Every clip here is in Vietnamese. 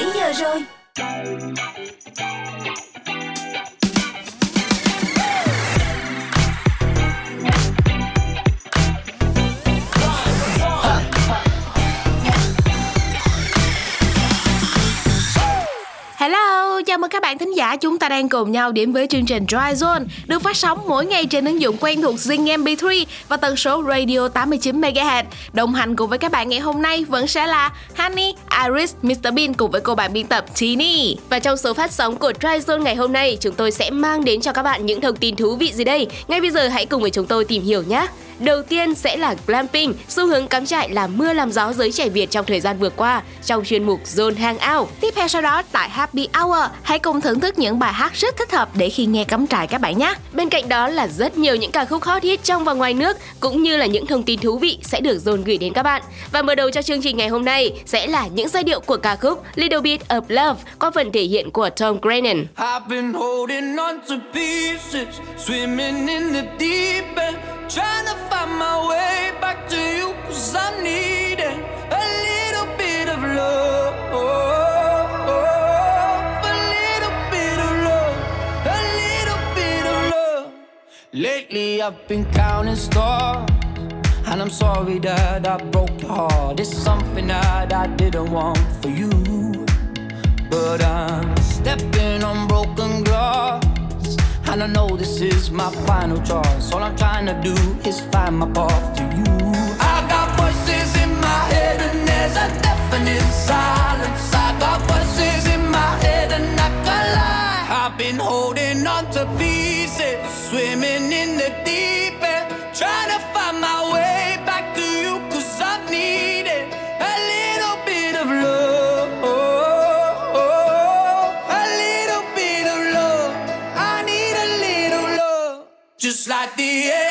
7 giờ rồi. Hello, chào mừng các bạn thính giả chúng ta đang cùng nhau điểm với chương trình Dry Zone được phát sóng mỗi ngày trên ứng dụng quen thuộc Zing MP3 và tần số radio 89 MHz. Đồng hành cùng với các bạn ngày hôm nay vẫn sẽ là Honey, Iris, Mr Bean cùng với cô bạn biên tập Tini. Và trong số phát sóng của Dry Zone ngày hôm nay, chúng tôi sẽ mang đến cho các bạn những thông tin thú vị gì đây. Ngay bây giờ hãy cùng với chúng tôi tìm hiểu nhé. Đầu tiên sẽ là glamping, xu hướng cắm trại làm mưa làm gió giới trẻ Việt trong thời gian vừa qua trong chuyên mục Zone Hangout. Tiếp theo sau đó tại Happy Hour, hãy cùng thưởng thức những bài hát rất thích hợp để khi nghe cắm trại các bạn nhé. Bên cạnh đó là rất nhiều những ca khúc hot hit trong và ngoài nước cũng như là những thông tin thú vị sẽ được Zone gửi đến các bạn. Và mở đầu cho chương trình ngày hôm nay sẽ là những giai điệu của ca khúc Little Bit of Love qua phần thể hiện của Tom Grennan. I've been holding on to pieces, swimming in the deep end, trying to find my way back to you, cause I'm needing a little bit of love. A little bit of love, a little bit of love. Lately I've been counting stars, and I'm sorry that I broke your heart. It's something that I didn't want for you. But I'm stepping on broken glass. And I know this is my final choice. All I'm trying to do is find my path to you. The air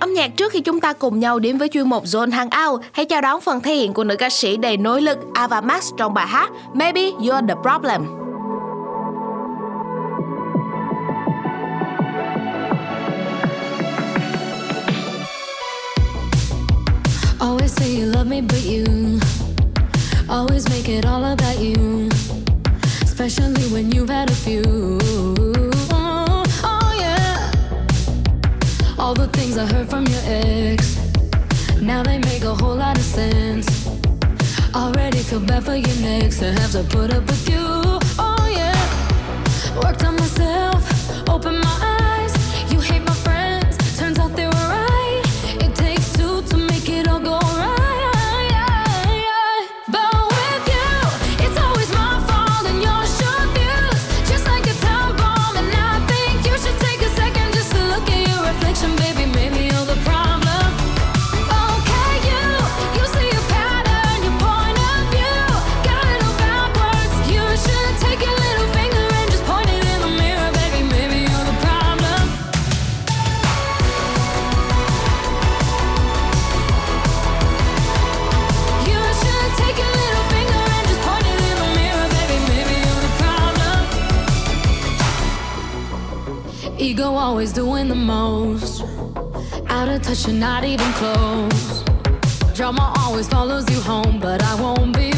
âm nhạc trước khi chúng ta cùng nhau đến với chuyên mục Zone Hangout, hãy chào đón phần thể hiện của nữ ca sĩ đầy nỗ lực Ava Max trong bài hát Maybe You're the Problem. Always say you love me, but you always make it all about you. Especially when you've had a few. I heard from your ex. Now they make a whole lot of sense. Already feel bad for your next to have to put up with you. Oh yeah. Worked on myself, open my eyes. Always doing the most. Out of touch and not even close. Drama always follows you home, but I won't be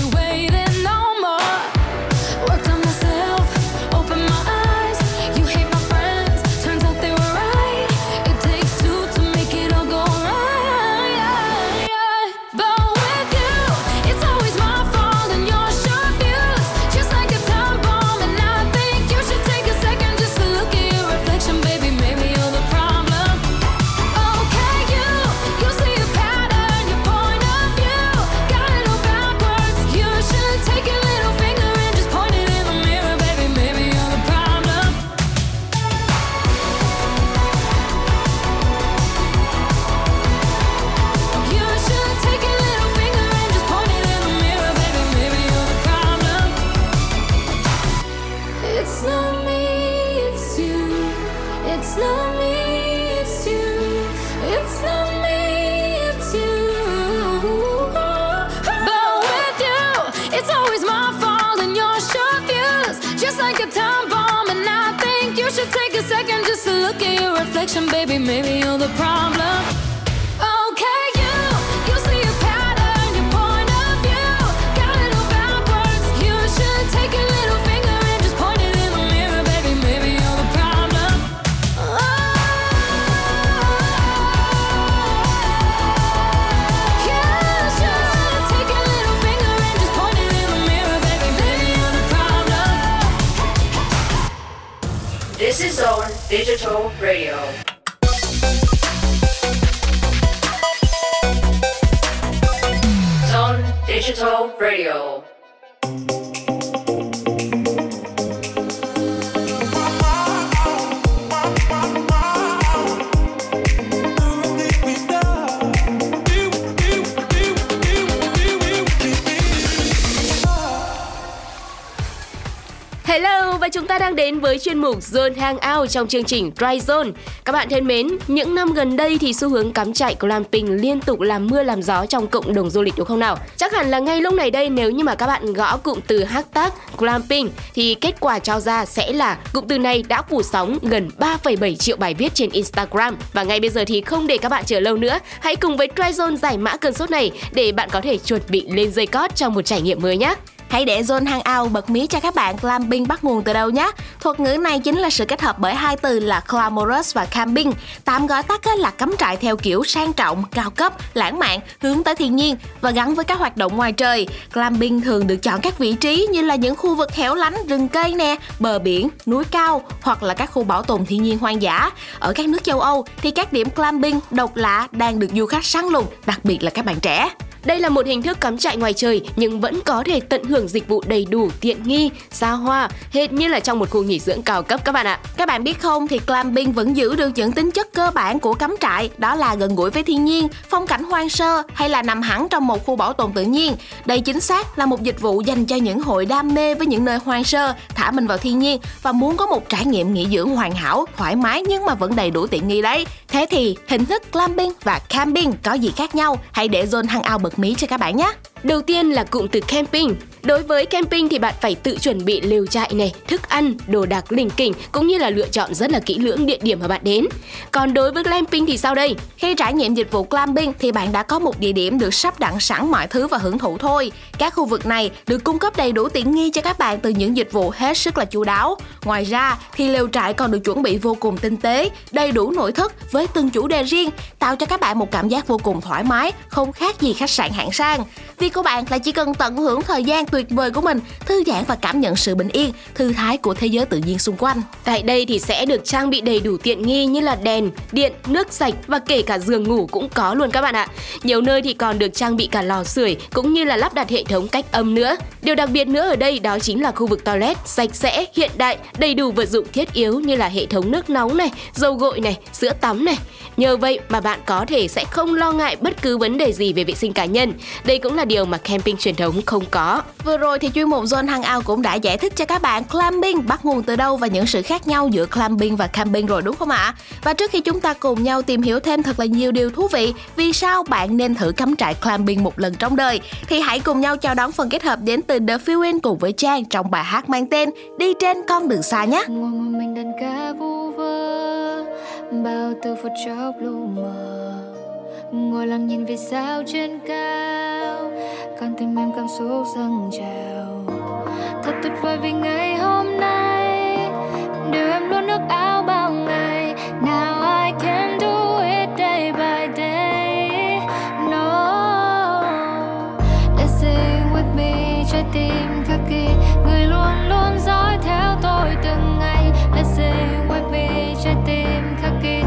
mục Zone Hangout trong chương trình Dry Zone. Các bạn thân mến, những năm gần đây thì xu hướng cắm trại glamping liên tục làm mưa làm gió trong cộng đồng du lịch đúng không nào? Chắc hẳn là ngay lúc này đây nếu như mà các bạn gõ cụm từ hashtag glamping thì kết quả cho ra sẽ là cụm từ này đã phủ sóng gần 3,7 triệu bài viết trên Instagram. Và ngay bây giờ thì không để các bạn chờ lâu nữa, hãy cùng với Dry Zone giải mã cơn sốt này để bạn có thể chuẩn bị lên dây cót trong một trải nghiệm mới nhé. Hãy để Zone Hangout bật mí cho các bạn clamping bắt nguồn từ đâu nhé. Thuật ngữ này chính là sự kết hợp bởi hai từ là glamorous và camping. Tạm gọi tắt là cắm trại theo kiểu sang trọng, cao cấp, lãng mạn, hướng tới thiên nhiên và gắn với các hoạt động ngoài trời. Glamping thường được chọn các vị trí như là những khu vực hẻo lánh, rừng cây nè, bờ biển, núi cao hoặc là các khu bảo tồn thiên nhiên hoang dã. Ở các nước châu Âu thì các điểm glamping độc lạ đang được du khách săn lùng, đặc biệt là các bạn trẻ. Đây là một hình thức cắm trại ngoài trời nhưng vẫn có thể tận hưởng dịch vụ đầy đủ, tiện nghi, xa hoa, hệt như là trong một khu nghỉ dưỡng cao cấp các bạn ạ. Các bạn biết không thì glamping vẫn giữ được những tính chất cơ bản của cắm trại, đó là gần gũi với thiên nhiên, phong cảnh hoang sơ hay là nằm hẳn trong một khu bảo tồn tự nhiên. Đây chính xác là một dịch vụ dành cho những hội đam mê với những nơi hoang sơ, thả mình vào thiên nhiên và muốn có một trải nghiệm nghỉ dưỡng hoàn hảo, thoải mái nhưng mà vẫn đầy đủ tiện nghi đấy. Thế thì hình thức glamping và camping có gì khác nhau? Hãy để Zone Hangout bật mí cho các bạn nhé. Đầu tiên là cụm từ camping. Đối với camping thì bạn phải tự chuẩn bị lều trại này, thức ăn, đồ đạc lỉnh kỉnh cũng như là lựa chọn rất là kỹ lưỡng địa điểm mà bạn đến. Còn đối với glamping thì sao đây? Khi trải nghiệm dịch vụ glamping thì bạn đã có một địa điểm được sắp đặt sẵn mọi thứ và hưởng thụ thôi. Các khu vực này được cung cấp đầy đủ tiện nghi cho các bạn từ những dịch vụ hết sức là chu đáo. Ngoài ra thì lều trại còn được chuẩn bị vô cùng tinh tế, đầy đủ nội thất với từng chủ đề riêng, tạo cho các bạn một cảm giác vô cùng thoải mái, không khác gì khách sạn hạng sang. Việc của bạn là chỉ cần tận hưởng thời gian tuyệt vời của mình, thư giãn và cảm nhận sự bình yên, thư thái của thế giới tự nhiên xung quanh. Tại đây thì sẽ được trang bị đầy đủ tiện nghi như là đèn, điện, nước sạch và kể cả giường ngủ cũng có luôn các bạn ạ. Nhiều nơi thì còn được trang bị cả lò sưởi cũng như là lắp đặt hệ thống cách âm nữa. Điều đặc biệt nữa ở đây đó chính là khu vực toilet sạch sẽ, hiện đại, đầy đủ vật dụng thiết yếu như là hệ thống nước nóng này, dầu gội này, sữa tắm này. Nhờ vậy mà bạn có thể sẽ không lo ngại bất cứ vấn đề gì về vệ sinh cá nhân. Đây cũng là điều mà camping truyền thống không có. Vừa rồi thì chuyên mục Zone Hangout cũng đã giải thích cho các bạn clamping bắt nguồn từ đâu và những sự khác nhau giữa clamping và camping rồi đúng không ạ? Và trước khi chúng ta cùng nhau tìm hiểu thêm thật là nhiều điều thú vị vì sao bạn nên thử cắm trại clamping một lần trong đời thì hãy cùng nhau chào đón phần kết hợp đến từ The Feeling cùng với Trang trong bài hát mang tên Đi trên con đường xa nhé. ngồi một mình đàn ca vu vơ bao từ phút chốc lu mờ ngồi lặng nhìn vì sao trên cao, con tim em cảm xúc dâng trào. Thật tuyệt vời vì ngày hôm nay điều em luôn ước ao bao ngày. Now I can do it day by day? No. Let's sing with me, trái tim khắc ghi. Người luôn luôn dõi theo tôi từng ngày. Let's sing with me, trái tim khắc ghi.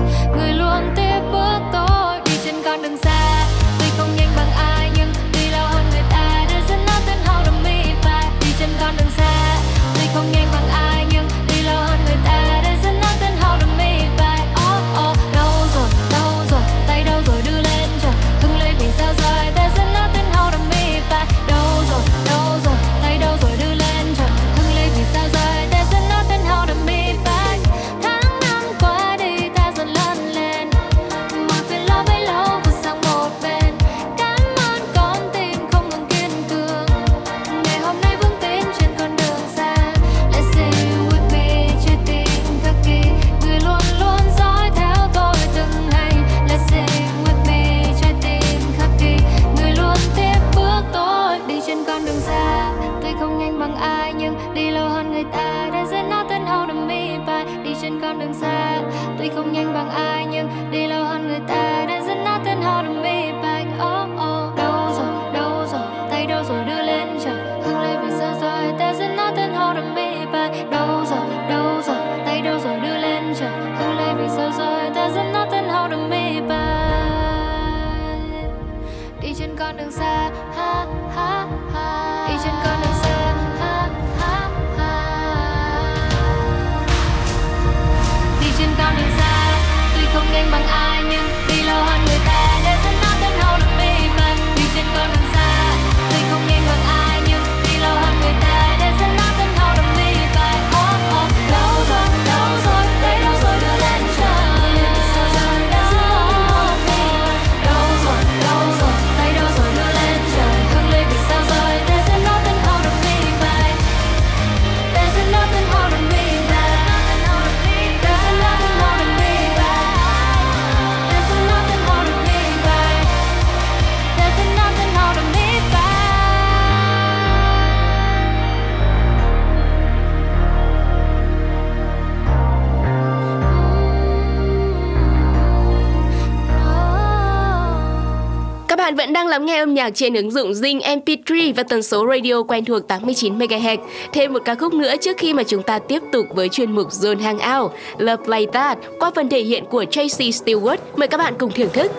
Bạn vẫn đang lắng nghe âm nhạc trên ứng dụng Zing MP3 và tần số radio quen thuộc 89 MHz. Thêm một ca khúc nữa trước khi mà chúng ta tiếp tục với chuyên mục Zone Hangout Love Like That qua phần thể hiện của Tracy Stewart. Mời các bạn cùng thưởng thức.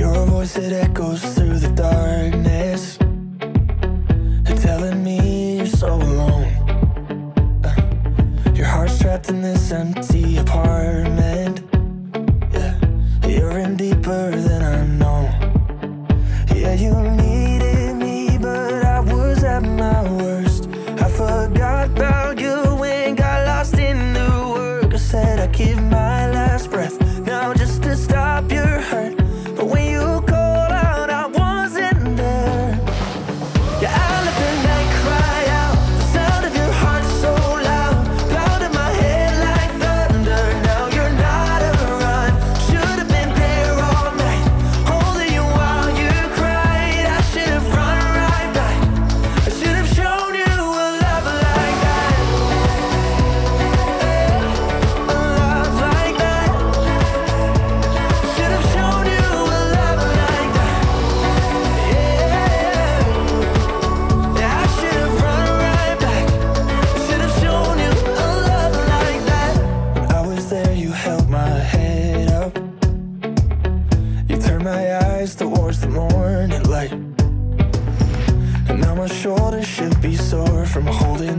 Your voice that echoes through the darkness, telling me you're so alone. Your heart's trapped in this empty apartment. Yeah, you're in deeper than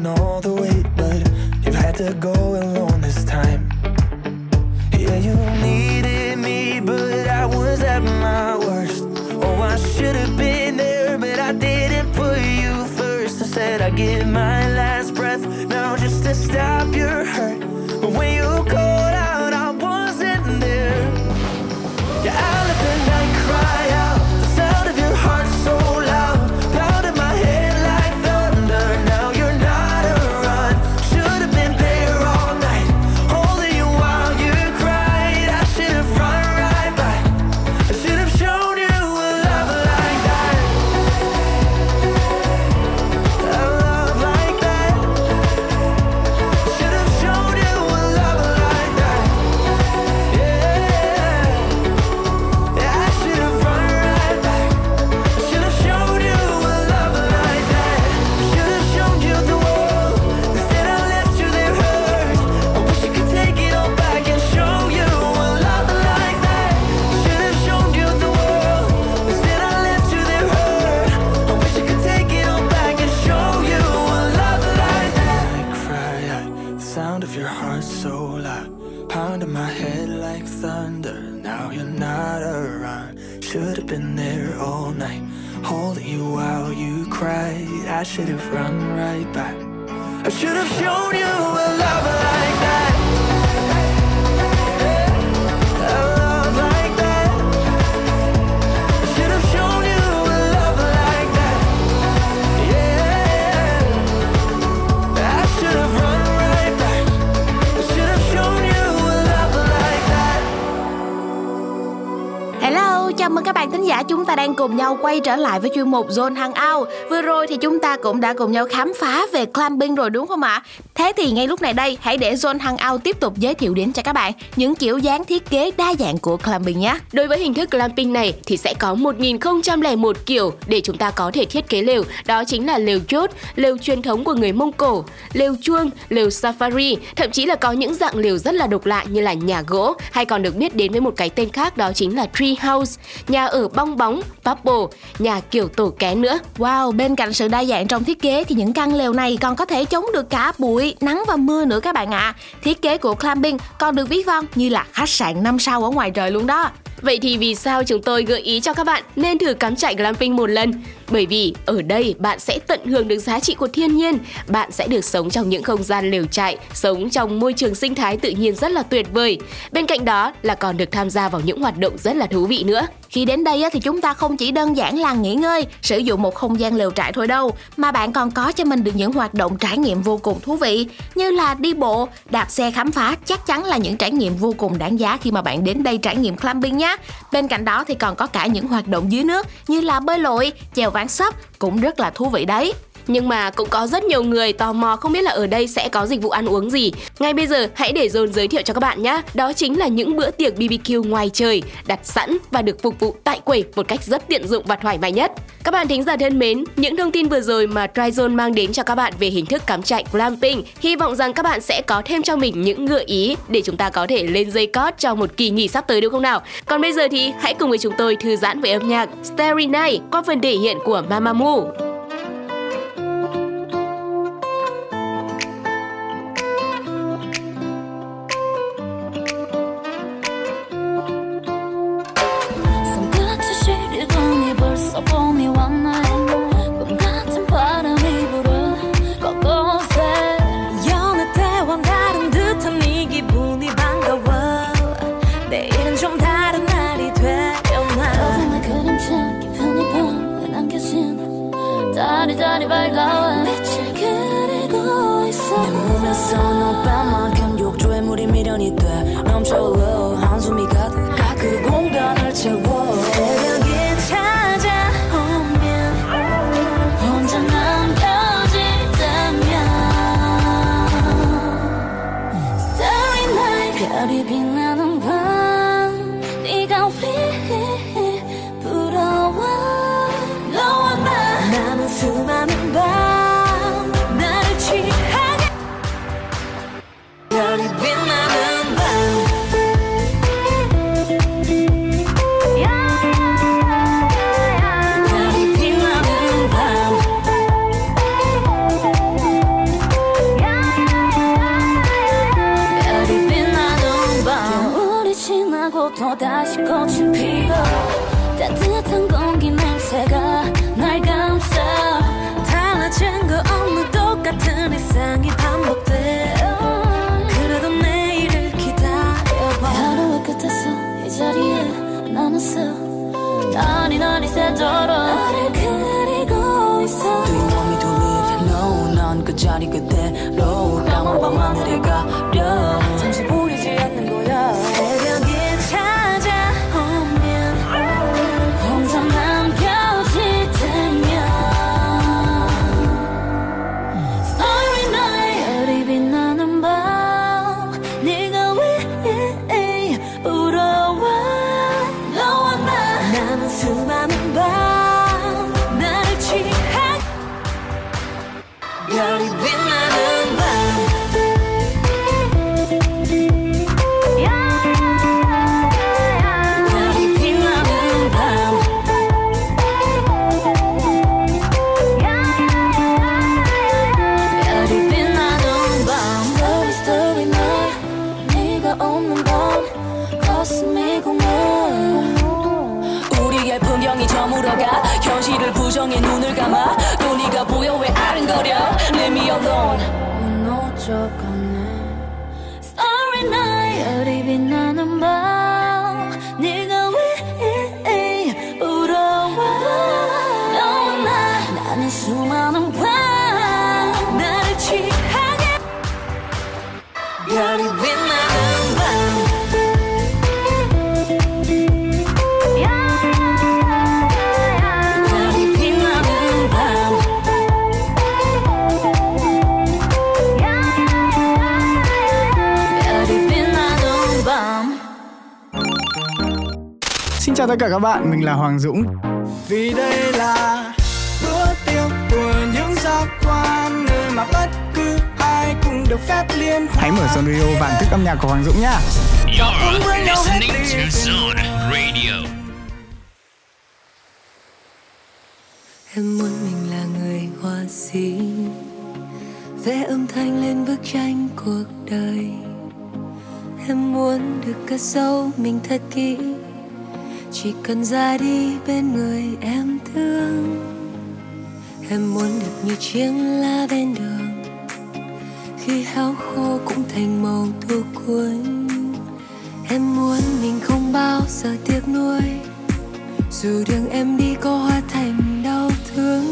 all the weight, but you've had to go alone this time. Bạn thính giả chúng ta đang cùng nhau quay trở lại với chuyên mục Zone Hangout. Vừa rồi thì chúng ta cũng đã cùng nhau khám phá về climbing rồi đúng không ạ? Thế thì ngay lúc này đây, hãy để Zone Hangout tiếp tục giới thiệu đến cho các bạn những kiểu dáng thiết kế đa dạng của climbing nhé. Đối với hình thức clamping này thì sẽ có 1001 kiểu để chúng ta có thể thiết kế lều, đó chính là lều chốt, lều truyền thống của người Mông Cổ, lều chuông, lều safari, thậm chí là có những dạng lều rất là độc lạ như là nhà gỗ hay còn được biết đến với một cái tên khác đó chính là tree house, nhà ở bong bóng, bubble, nhà kiểu tổ kén nữa. Wow, bên cạnh sự đa dạng trong thiết kế thì những căn lều này còn có thể chống được cả bụi, nắng và mưa nữa các bạn ạ. Thiết kế của Clamping còn được ví von như là khách sạn 5 sao ở ngoài trời luôn đó. Vậy thì vì sao chúng tôi gợi ý cho các bạn nên thử cắm trại glamping một lần? Bởi vì ở đây bạn sẽ tận hưởng được giá trị của thiên nhiên, bạn sẽ được sống trong những không gian lều trại, sống trong môi trường sinh thái tự nhiên rất là tuyệt vời. Bên cạnh đó là còn được tham gia vào những hoạt động rất là thú vị nữa. Khi đến đây á, thì chúng ta không chỉ đơn giản là nghỉ ngơi, sử dụng một không gian lều trại thôi đâu, mà bạn còn có cho mình được những hoạt động trải nghiệm vô cùng thú vị như là đi bộ, đạp xe khám phá, chắc chắn là những trải nghiệm vô cùng đáng giá khi mà bạn đến đây trải nghiệm climbing nhé. Bên cạnh đó thì còn có cả những hoạt động dưới nước như là bơi lội, chèo ván sấp cũng rất là thú vị đấy. Nhưng mà cũng có rất nhiều người tò mò không biết là ở đây sẽ có dịch vụ ăn uống gì. Ngay bây giờ hãy để dồn giới thiệu cho các bạn nhé. Đó chính là những bữa tiệc BBQ ngoài trời, đặt sẵn và được phục vụ tại quầy một cách rất tiện dụng và thoải mái nhất. Các bạn thính giả thân mến, những thông tin vừa rồi mà Tryzone mang đến cho các bạn về hình thức cắm trại glamping, hy vọng rằng các bạn sẽ có thêm cho mình những gợi ý để chúng ta có thể lên dây cót cho một kỳ nghỉ sắp tới đúng không nào? Còn bây giờ thì hãy cùng với chúng tôi thư giãn với âm nhạc Starry Night qua phần thể hiện của Mamamoo. 같은 chào tất cả các bạn, mình là Hoàng Dũng. Vì đây là bữa tiêu của những giác quan nơi mà bất cứ ai cũng được phép liên hoan. Hãy mở ZONE Radio bản thức âm nhạc của Hoàng Dũng nhá. You're listening to Zone Radio. Em muốn mình là người hoa sĩ Vẽ âm thanh lên bức tranh cuộc đời Em muốn được cất dấu mình thật kỹ chỉ cần ra đi bên người em thương. Em muốn được như chiếc lá bên đường. Khi héo khô cũng thành màu thu cuối. Em muốn mình không bao giờ tiếc nuối. Dù đường em đi có hóa thành đau thương.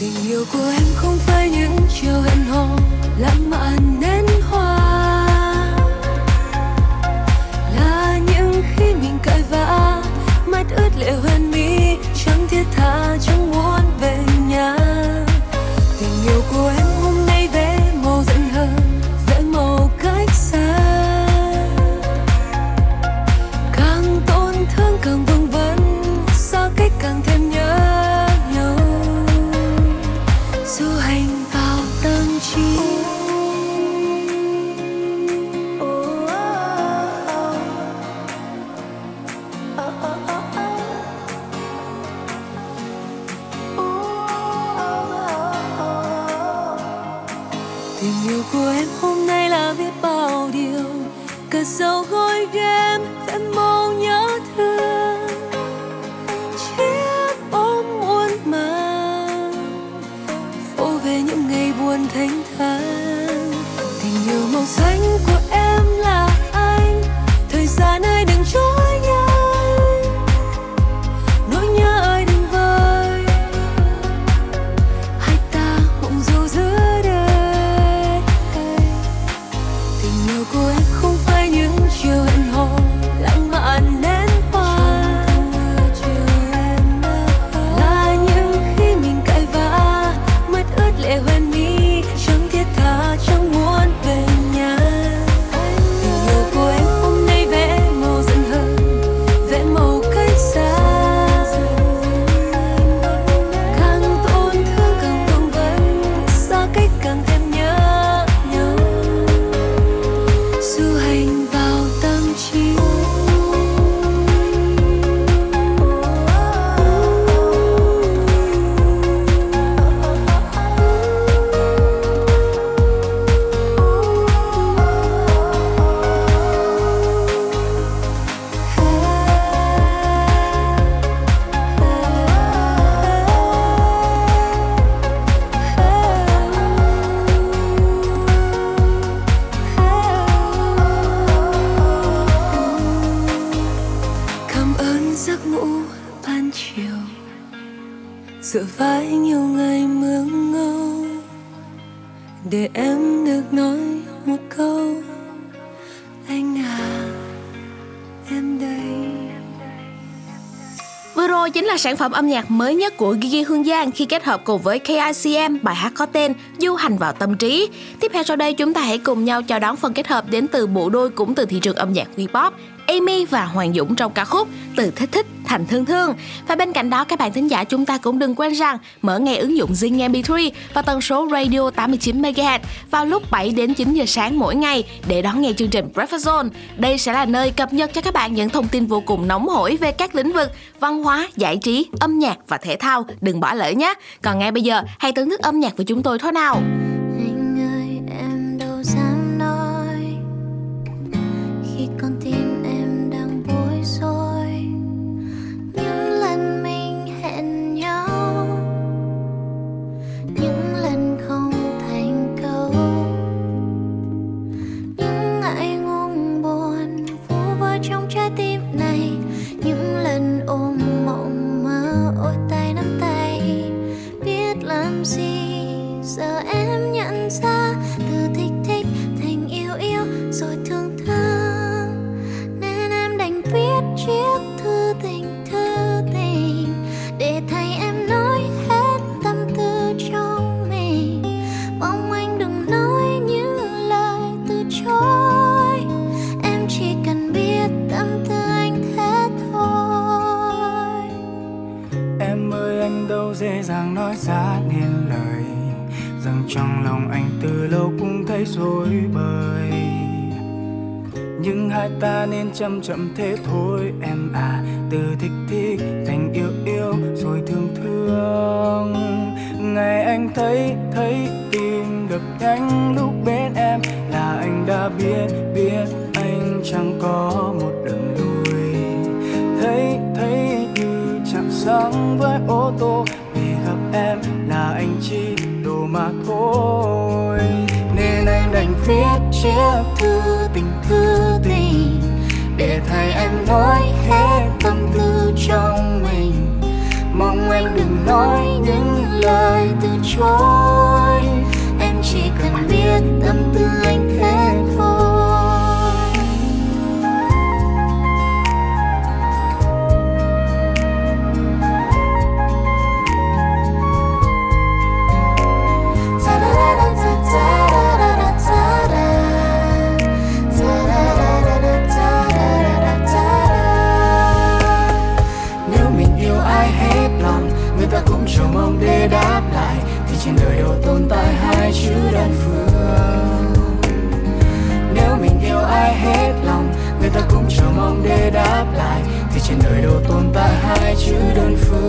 Tình yêu của em không phải những chiều hẹn hò, lãng mạn đến hoa. cãi vã, mắt ướt lệ hoen mi, chẳng thiết tha, chẳng muốn về nhà. Tình yêu của em tình yêu của em hôm nay là biết bao điều. Cất dấu gói ghém vẽ mong mãi nhiều ngày mưa ngâu để em được nói một câu, anh à em đây. Vừa rồi chính là sản phẩm âm nhạc mới nhất của Gigi Hương Giang khi kết hợp cùng với KICM bài hát có tên Du hành vào tâm trí. Tiếp theo sau đây chúng ta hãy cùng nhau chào đón phần kết hợp đến từ bộ đôi cũng từ thị trường âm nhạc V-pop Amy và Hoàng Dũng trong ca khúc Từ thích thích thành thương thương. Và bên cạnh đó các bạn thính giả chúng ta cũng đừng quên rằng mở nghe ứng dụng Zing MP3 và tần số radio 89 MHz vào lúc 7 đến 9 giờ sáng mỗi ngày để đón nghe chương trình Breakfast Zone. Đây sẽ là nơi cập nhật cho các bạn những thông tin vô cùng nóng hổi về các lĩnh vực văn hóa, giải trí, âm nhạc và thể thao. Đừng bỏ lỡ nhé. Còn ngay bây giờ, hãy thưởng thức âm nhạc của chúng tôi thôi nào. Anh ơi em đâu dám nói Khi con tim dễ dàng nói ra nên lời. Rằng trong lòng anh từ lâu cũng thấy rối bời. Nhưng hai ta nên chậm chậm thế thôi, em à. Từ thích thích thành yêu yêu rồi thương thương. Ngày anh thấy thấy tim đập nhanh lúc bên em Là anh đã biết biết anh chẳng có một đường lui Thấy thấy như chạm sáng với ô tô em là anh chỉ đồ mà thôi. Nên anh đành viết chiếc thư tình thư tình Để thay em nói hết tâm tư trong mình. Mong em đừng nói những lời từ chối. Em chỉ cần biết tâm tư trên đời đâu tồn tại hai chữ đơn phương. Nếu mình yêu ai hết lòng, Người ta cũng chờ mong để đáp lại. Thì trên đời đâu tồn tại hai chữ đơn phương.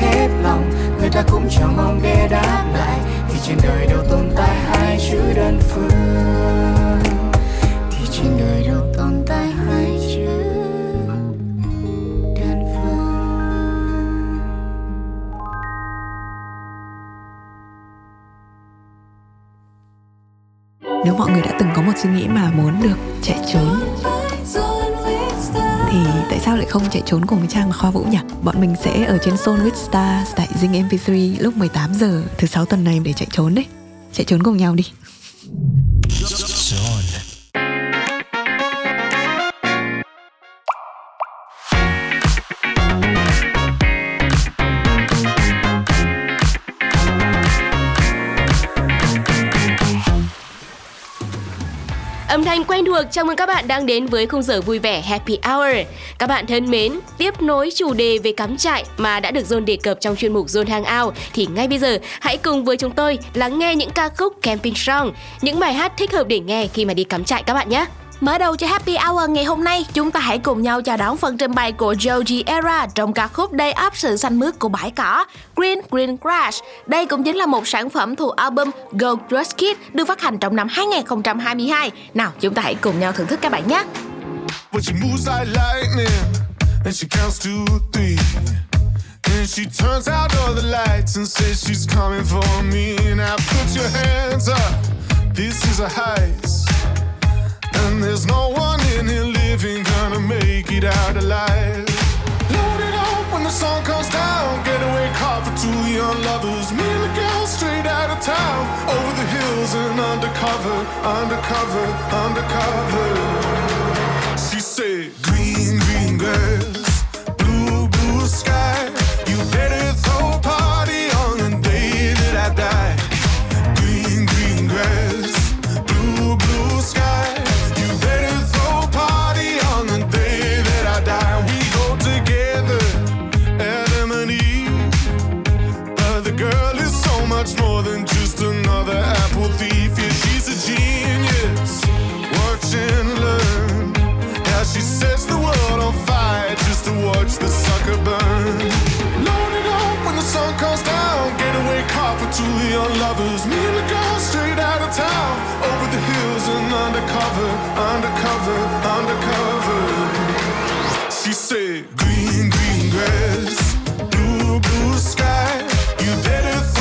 Hết lòng. Người ta cũng chẳng mong để đáp lại. Thì trên đời đâu tồn tại hai chữ đơn phương. Thì trên đời đâu tồn tại hai chữ đơn phương. Nếu mọi người đã từng có một suy nghĩ mà muốn được chạy trốn thì tại sao lại không chạy trốn cùng với Trang và Khoa Vũ nhỉ? Bọn mình sẽ ở trên Soul with Stars, tại Zing MP3 lúc 18 giờ thứ sáu tuần này để chạy trốn đấy. Chạy trốn cùng nhau đi. Âm thanh quen thuộc chào mừng các bạn đang đến với khung giờ vui vẻ Happy Hour. Các bạn thân mến, tiếp nối chủ đề về cắm trại mà đã được Zone đề cập trong chuyên mục Zone Hangout thì ngay bây giờ hãy cùng với chúng tôi lắng nghe những ca khúc camping song, những bài hát thích hợp để nghe khi mà đi cắm trại các bạn nhé. Mở đầu cho Happy Hour ngày hôm nay, chúng ta hãy cùng nhau chào đón phần trình bày của Joji Era trong ca khúc Day Up sự xanh mướt của bãi cỏ Green Green Grass. Đây cũng chính là một sản phẩm thuộc album Go Rush Kid được phát hành trong năm 2022. Nào, chúng ta hãy cùng nhau thưởng thức các bạn nhé. But she moves like lightning, and she counts to three. Then she turns out all the lights and says she's coming for me. Now put your hands up, this is a heist. There's no one in here living gonna make it out alive. Load it up when the sun comes down. Getaway car for two young lovers. Me and the girl straight out of town. Over the hills and undercover, undercover, undercover. She said, Green, green grass, two young lovers. Me and the girl straight out of town. Over the hills and undercover, undercover, undercover. She said, Green, green grass, blue, blue sky. You better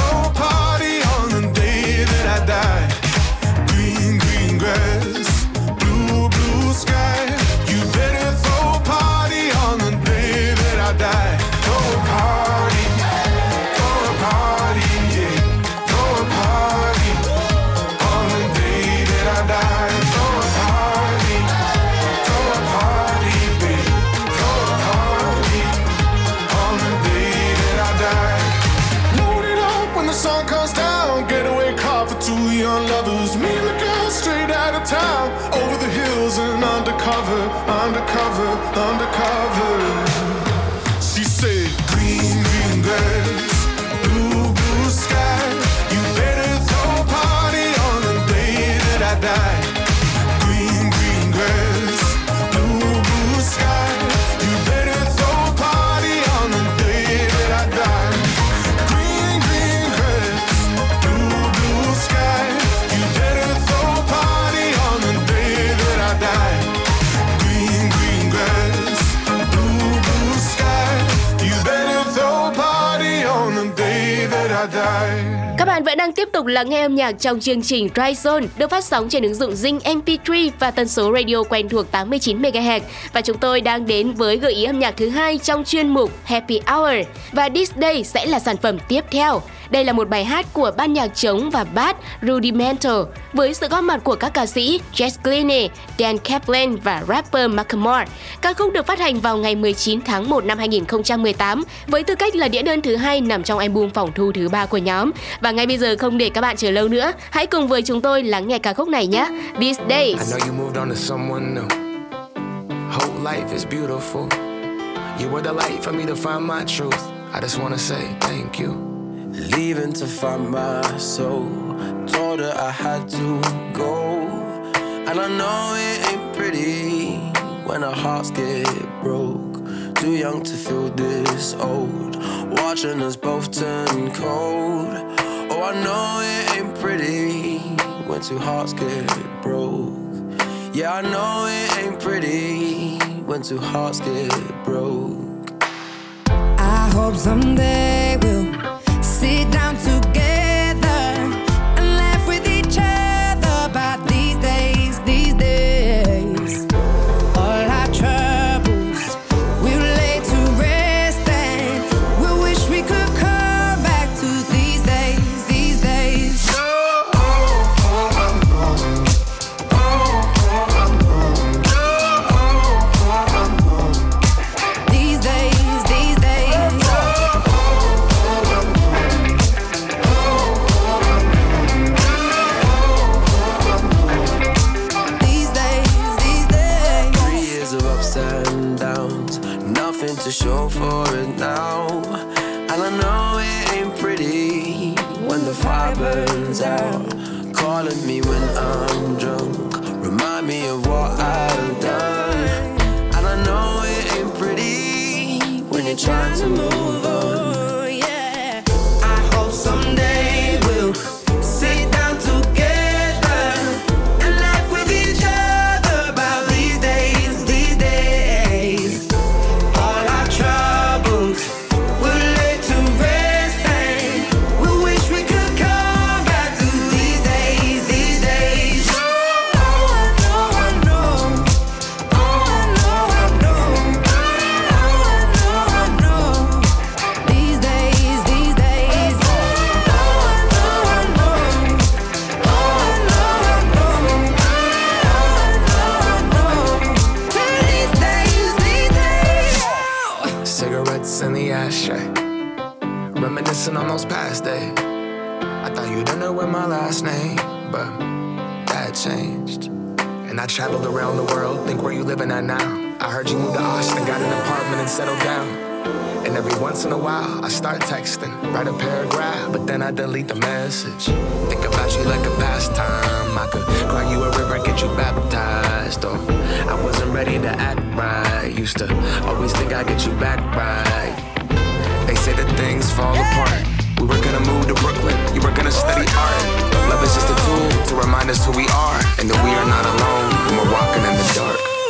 frozen undercover, undercover. Tục lắng nghe âm nhạc trong chương trình Dry Zone được phát sóng trên ứng dụng Zing MP3 và tần số radio quen thuộc 89 MHz và chúng tôi đang đến với gợi ý âm nhạc thứ hai trong chuyên mục Happy Hour và This Day sẽ là sản phẩm tiếp theo. Đây là một bài hát của ban nhạc trống và bass Rudimental với sự góp mặt của các ca sĩ Jess Glynne, Dan Kaplan và rapper Macklemore. Ca khúc được phát hành vào ngày 19 tháng 1 năm 2018 với tư cách là đĩa đơn thứ hai nằm trong album phòng thu thứ ba của nhóm. Và ngay bây giờ không để các bạn chờ lâu nữa, hãy cùng với chúng tôi lắng nghe ca khúc này nhé. These I Days. know you moved on to someone new. Whole life is beautiful. You were the light for me to find my truth. I just wanna say thank you. Leaving to find my soul. Told her I had to go. And I know it ain't pretty when our hearts get broke. Too young to feel this old. Watching us both turn cold. Oh, I know it ain't pretty when two hearts get broke. Yeah, I know it ain't pretty when two hearts get broke. I hope someday we'll down to now. I heard you moved to Austin, got an apartment and settled down. And every once in a while, I start texting, write a paragraph, but then I delete the message. Think about you like a pastime. I could cry you a river, get you baptized. Or I wasn't ready to act right. Used to always think I'd get you back right. They say that things fall apart. We were gonna move to Brooklyn, you were gonna study art. Love is just a tool to remind us who we are and that we are not alone when we're walking in the dark.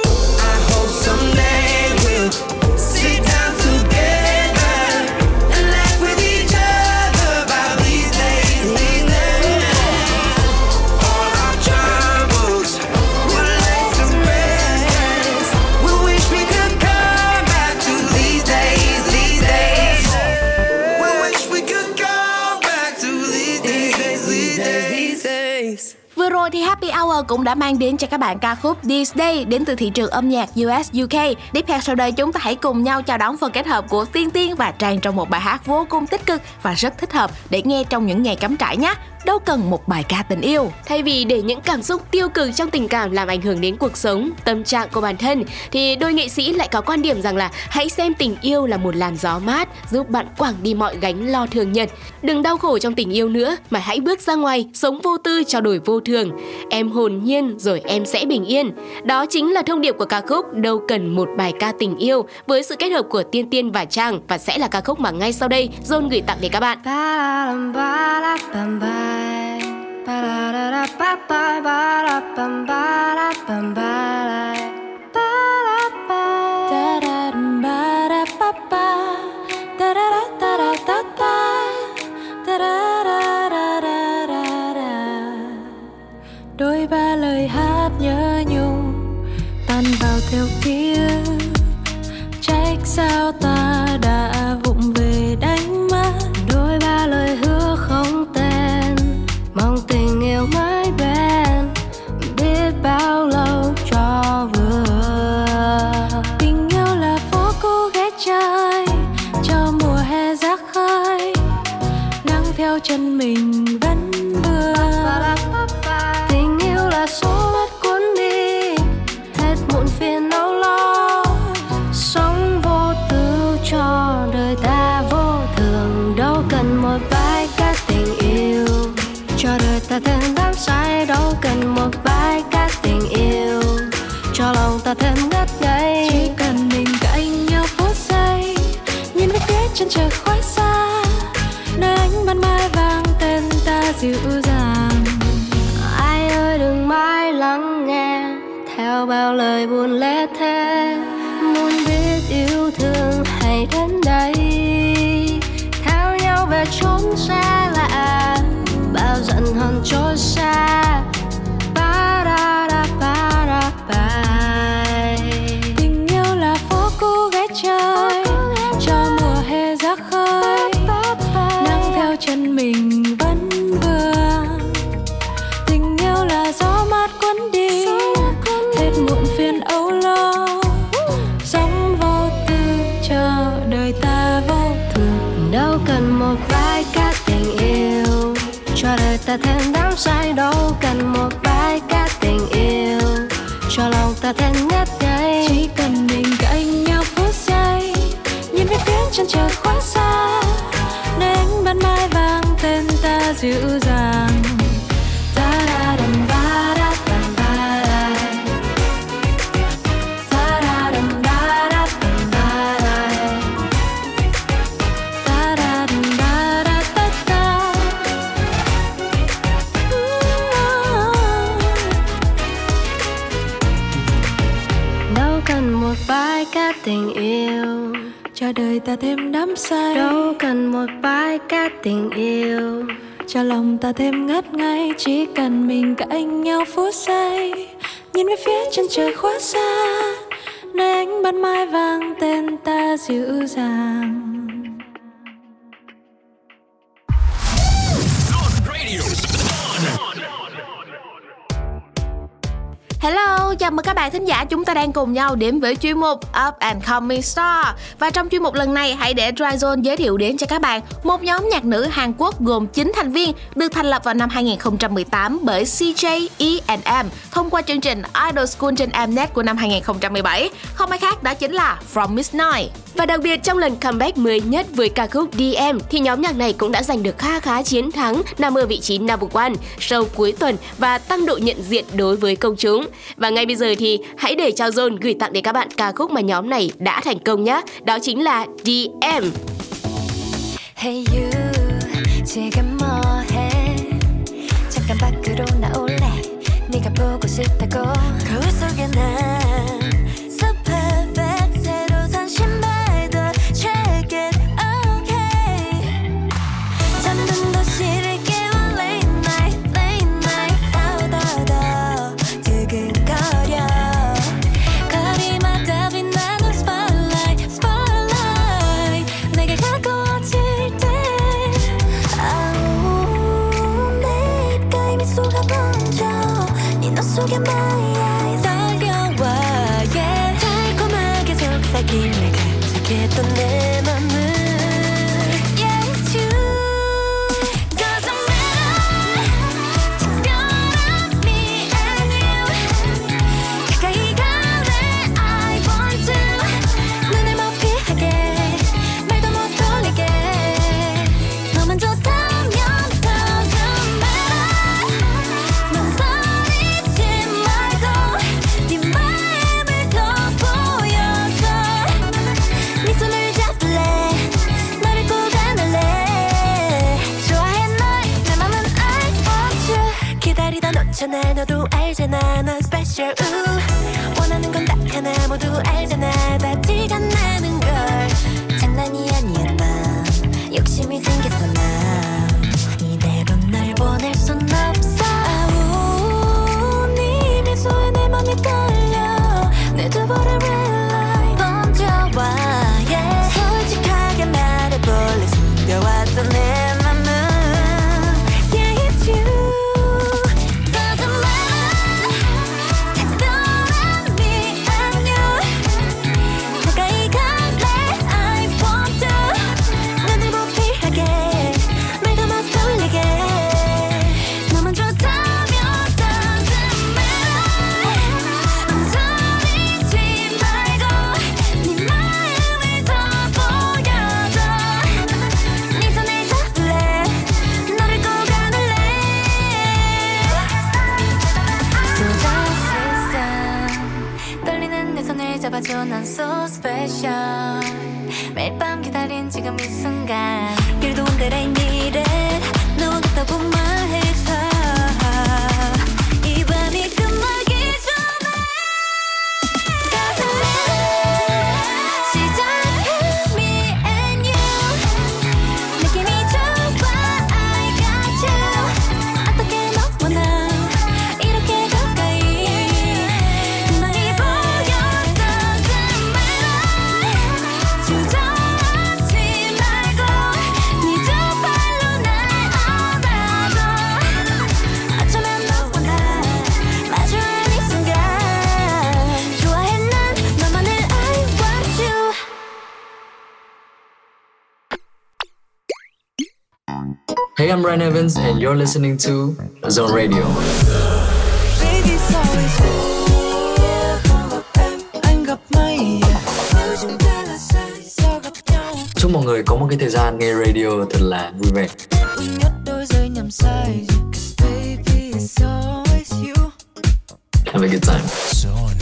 Power cũng đã mang đến cho các bạn ca khúc This Day đến từ thị trường âm nhạc US UK. Tiếp theo sau đây, chúng ta hãy cùng nhau chào đón phần kết hợp của Tiên Tiên và Trang trong một bài hát vô cùng tích cực và rất thích hợp để nghe trong những ngày cắm trại nhé. Đâu cần một bài ca tình yêu. Thay vì để những cảm xúc tiêu cực trong tình cảm làm ảnh hưởng đến cuộc sống, tâm trạng của bản thân thì đôi nghệ sĩ lại có quan điểm rằng là hãy xem tình yêu là một làn gió mát giúp bạn quảng đi mọi gánh lo thường nhật. Đừng đau khổ trong tình yêu nữa mà hãy bước ra ngoài, sống vô tư trao đổi vô thường. Em hồn nhiên rồi em sẽ bình yên. Đó chính là thông điệp của ca khúc Đâu cần một bài ca tình yêu với sự kết hợp của Tiên Tiên và Trang và sẽ là ca khúc mà ngay sau đây John gửi tặng đến các bạn đôi ba lời hát nhớ nhung tan vào theo kia trách sao ta đã cô cho mùa hè rác khơi, nắng theo chân mình vẫn vừa tình yêu là số mất cuốn đi, hết muộn phiền âu lo. Sống vô tư cho đời ta vô thường, đâu cần một bài ca tình yêu. Cho đời ta thêm đắm say, đâu cần một bài ca tình yêu. Cho lòng ta thêm theo bao lời buồn lẽ thế chỉ cần mình cạnh nhau phút giây, nhìn về phía chân trời quá xa, nơi ánh ban mai vang tên ta dịu dàng. Hello, chào mừng các bạn thính giả chúng ta đang cùng nhau đến với chuyên mục Up and Coming Star Và trong chuyên mục lần này hãy để Dryzone giới thiệu đến cho các bạn một nhóm nhạc nữ Hàn Quốc gồm 9 thành viên được thành lập vào năm 2018 bởi CJ E&M thông qua chương trình Idol School trên Mnet của năm 2017 Không ai khác đó chính là From Miss Night. Và đặc biệt trong lần comeback mới nhất với ca khúc DM thì nhóm nhạc này cũng đã giành được kha khá chiến thắng nằm ở vị trí number one show cuối tuần và tăng độ nhận diện đối với công chúng. Và ngay bây giờ thì hãy để cho Zone gửi tặng đến các bạn ca khúc mà nhóm này đã thành công nhé. Đó chính là DM. Hey you 지금 뭐해 잠깐 밖으로 나올래 네가 보고 싶다고 거울 속에 난 날 너도 알잖아 난 스페셜 우 원하는 건 딱 하나 모두 알잖아. I'm Ryan Evans, and you're listening to Zone Radio. Chúc mọi người có một cái thời gian nghe radio thật là vui vẻ. Have a good time.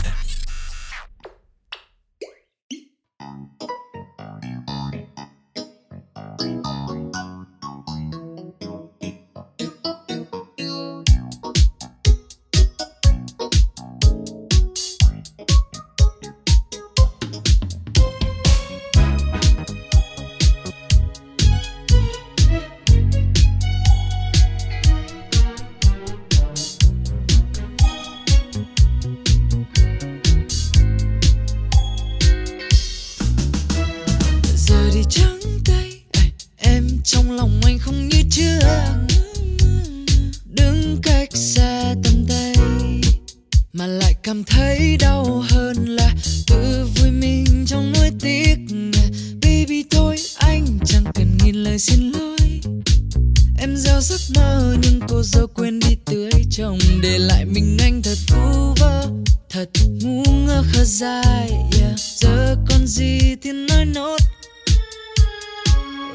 Lại yeah. giờ còn gì thì nói nốt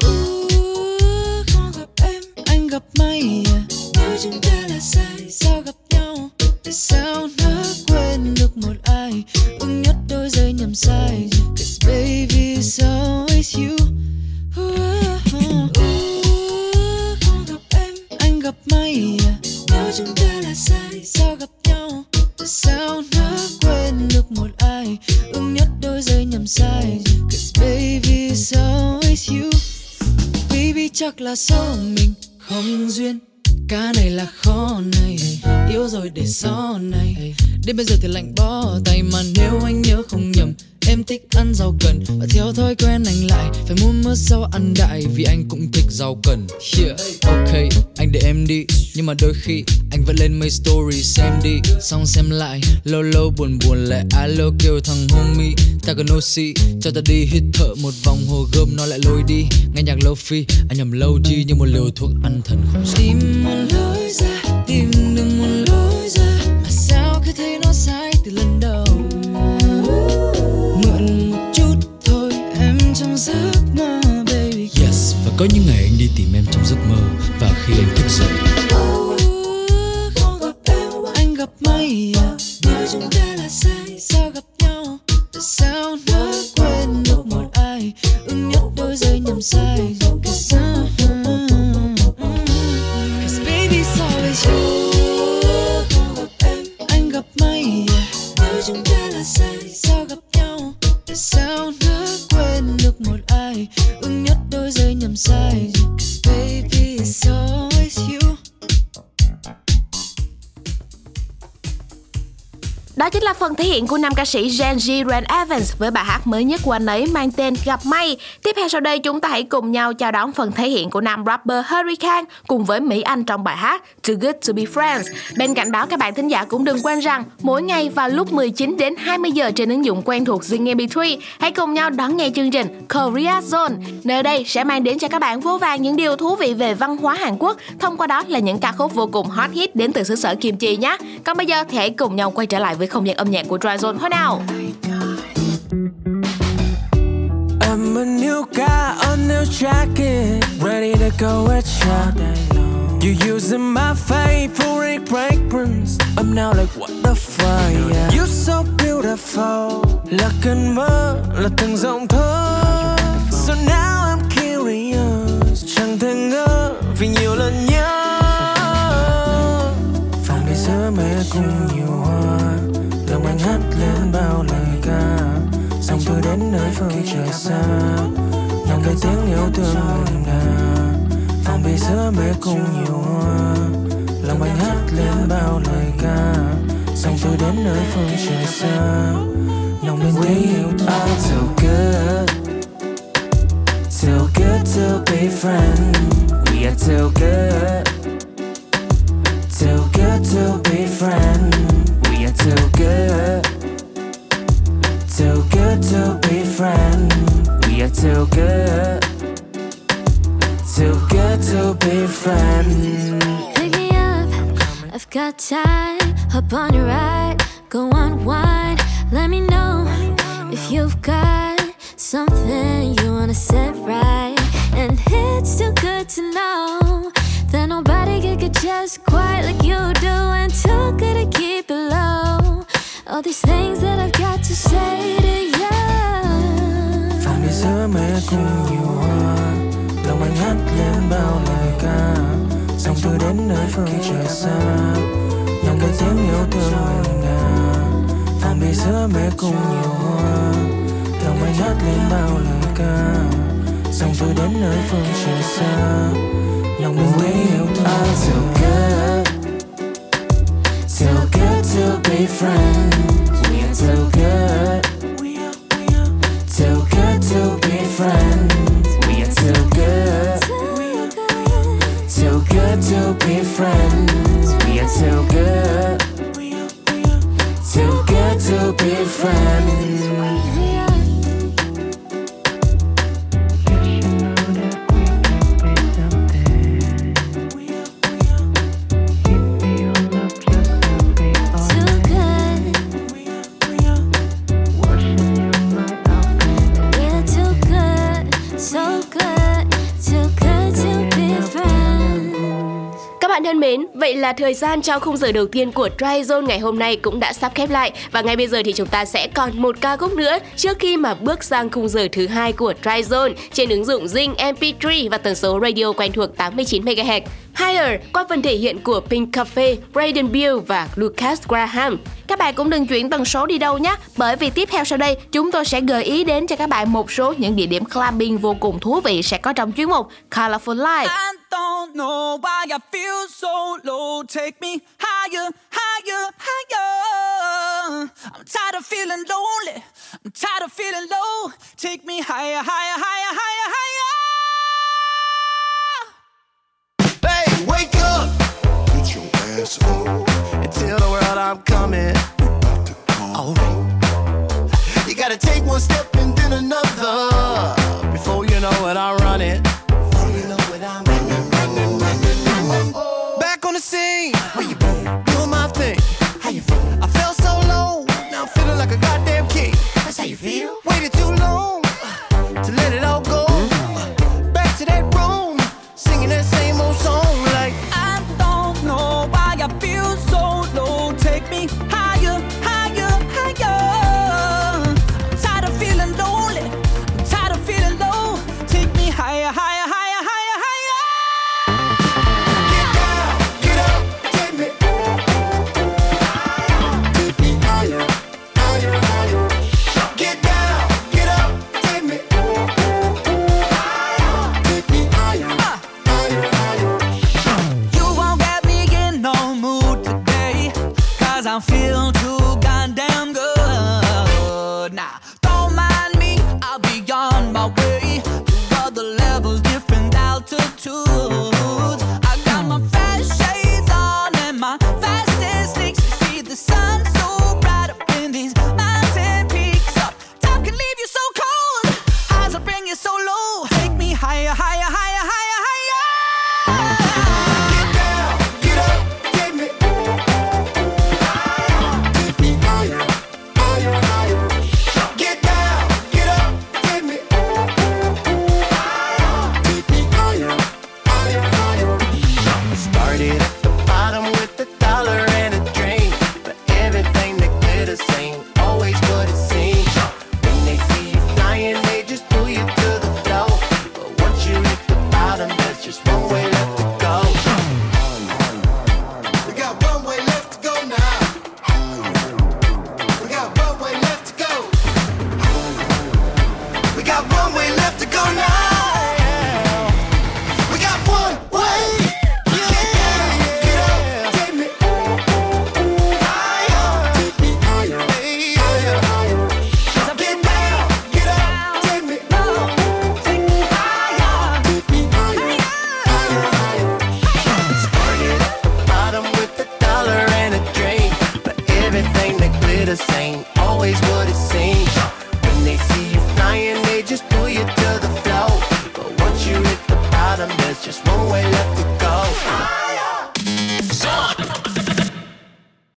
Uh, không gặp em anh gặp may yeah. nếu chúng ta là sai sao gặp nhau tại sao nó quên được một ai ưng nhất đôi giây nhầm sai cause baby it's always you Uh, không gặp em anh gặp may à. nếu chúng ta là sai sao gặp nhau tại sao đôi cause baby, it's always you. Baby, chắc là số mình không duyên. Ca này là khó này, yêu rồi để sau này. Đến bây giờ thì lạnh bó tay mà nếu anh nhớ không nhầm em thích ăn rau cần, và theo thói quen anh lại. Phải mua mớ rau ăn đại vì anh cũng thích rau cần. Yeah ok, anh để em đi. Nhưng mà đôi khi, anh vẫn lên mấy story xem đi. Xong xem lại, lâu lâu buồn buồn lại alo kêu thằng homie. Ta cần oxy, cho ta đi hít thở một vòng. Hồ gươm nó lại lôi đi. Nghe nhạc lo-fi, anh nhầm lâu chi như một liều thuốc ăn thần. Không tìm một lối ra, tìm có những ngày anh đi tìm em trong giấc mơ Và khi anh thức dậy không gặp em anh gặp mây à nếu chúng ta là sai sao gặp nhau tại sao nó quên được một ai ưng nhất đôi giây nhầm sai tại sao? Cause baby it's always you không gặp em anh gặp mây à nếu chúng ta là sai sao gặp nhau tại sao nó quên được một ai ưng nhất đôi giây nhầm sai Đó chính là phần thể hiện của nam ca sĩ Gen G Ren Evans với bài hát mới nhất của anh ấy mang tên Gặp May. Tiếp theo sau đây chúng ta hãy cùng nhau chào đón phần thể hiện của nam rapper Hurricane cùng với Mỹ Anh trong bài hát Too Good To Be Friends. Bên cạnh đó, các bạn thính giả cũng đừng quên rằng mỗi ngày vào lúc 19 đến 20 giờ trên ứng dụng quen thuộc Zing MP3 hãy cùng nhau đón nghe chương trình Korea Zone. Nơi đây sẽ mang đến cho các bạn vô vàng những điều thú vị về văn hóa Hàn Quốc, thông qua đó là những ca khúc vô cùng hot hit đến từ xứ sở Kim Chi nhé. Còn bây giờ thì hãy cùng nhau quay trở lại với không gian âm nhạc của Dryzone thôi nào. I'm a new guy, a new jacket, ready to go at ya. You using my favorite fragrance. I'm now like, what the fuck? Yeah. You so beautiful, là cơn mơ, là từng giọng thơ. So now I'm curious, chẳng thể ngờ vì nhiều lần nhớ. Và bây giữa mẹ cùng nhiều hoa, anh hát lên bao lời ca. Xong tôi đến nơi phương trời xa. Nhằm cái tiếng yêu thương ngân nga Phòng bây giờ mê cùng nhiều hoa. Lòng anh hát lên bao lời ca. Xong tôi đến nơi phương trời xa. Lòng bên tiếng yêu thương so good? Too good to be friends. We are too good. Too good to be friends Are too good Too good to be friends. We are too good. Too good to be friends. Pick me up, I've got time. Hop on your ride, go unwind. Let me know if you've got something you wanna set right. And it's too good to know that nobody can get just quite like you do. And too good to keep it. All these things that I've got to say to you. Phòng bây giờ mẹ cùng nhiều hoa. Lòng anh hát lên bao lời ca. Xong tôi đến nơi phương trời xa. Nhằm cái tiếng yêu thương ngân nga Phòng bây giờ mẹ cùng nhiều hoa. Lòng anh hát lên bao lời ca. Xong tôi đến nơi phương trời xa. Lòng mình thấy yêu thương. So good too good to be friends. We are too good. Too good to be friends. We are too good. Too good to be friends. We are too good. Too good to be friends. Thân mến, vậy là thời gian cho khung giờ đầu tiên của Dry Zone ngày hôm nay cũng đã sắp khép lại và ngay bây giờ thì chúng ta sẽ còn một ca khúc nữa trước khi mà bước sang khung giờ thứ hai của Dry Zone trên ứng dụng Zing MP3 và tần số radio quen thuộc 89 MHz. Higher qua phần thể hiện của Pink Cafe, Braden Beal và Lucas Graham. Các bạn cũng đừng chuyển tần số đi đâu nhé Bởi vì tiếp theo sau đây chúng tôi sẽ gợi ý đến cho các bạn một số những địa điểm clubbing vô cùng thú vị sẽ có trong chuyên mục Colorful Life I don't know why I feel so low. Take me higher, higher, higher. I'm tired of feeling lonely. I'm tired of feeling low. Take me higher, higher, higher, higher, higher. Hey, wake up! Your ass up. And tell the world I'm coming. You gotta take one step and then another. Before you know it, I'm run it.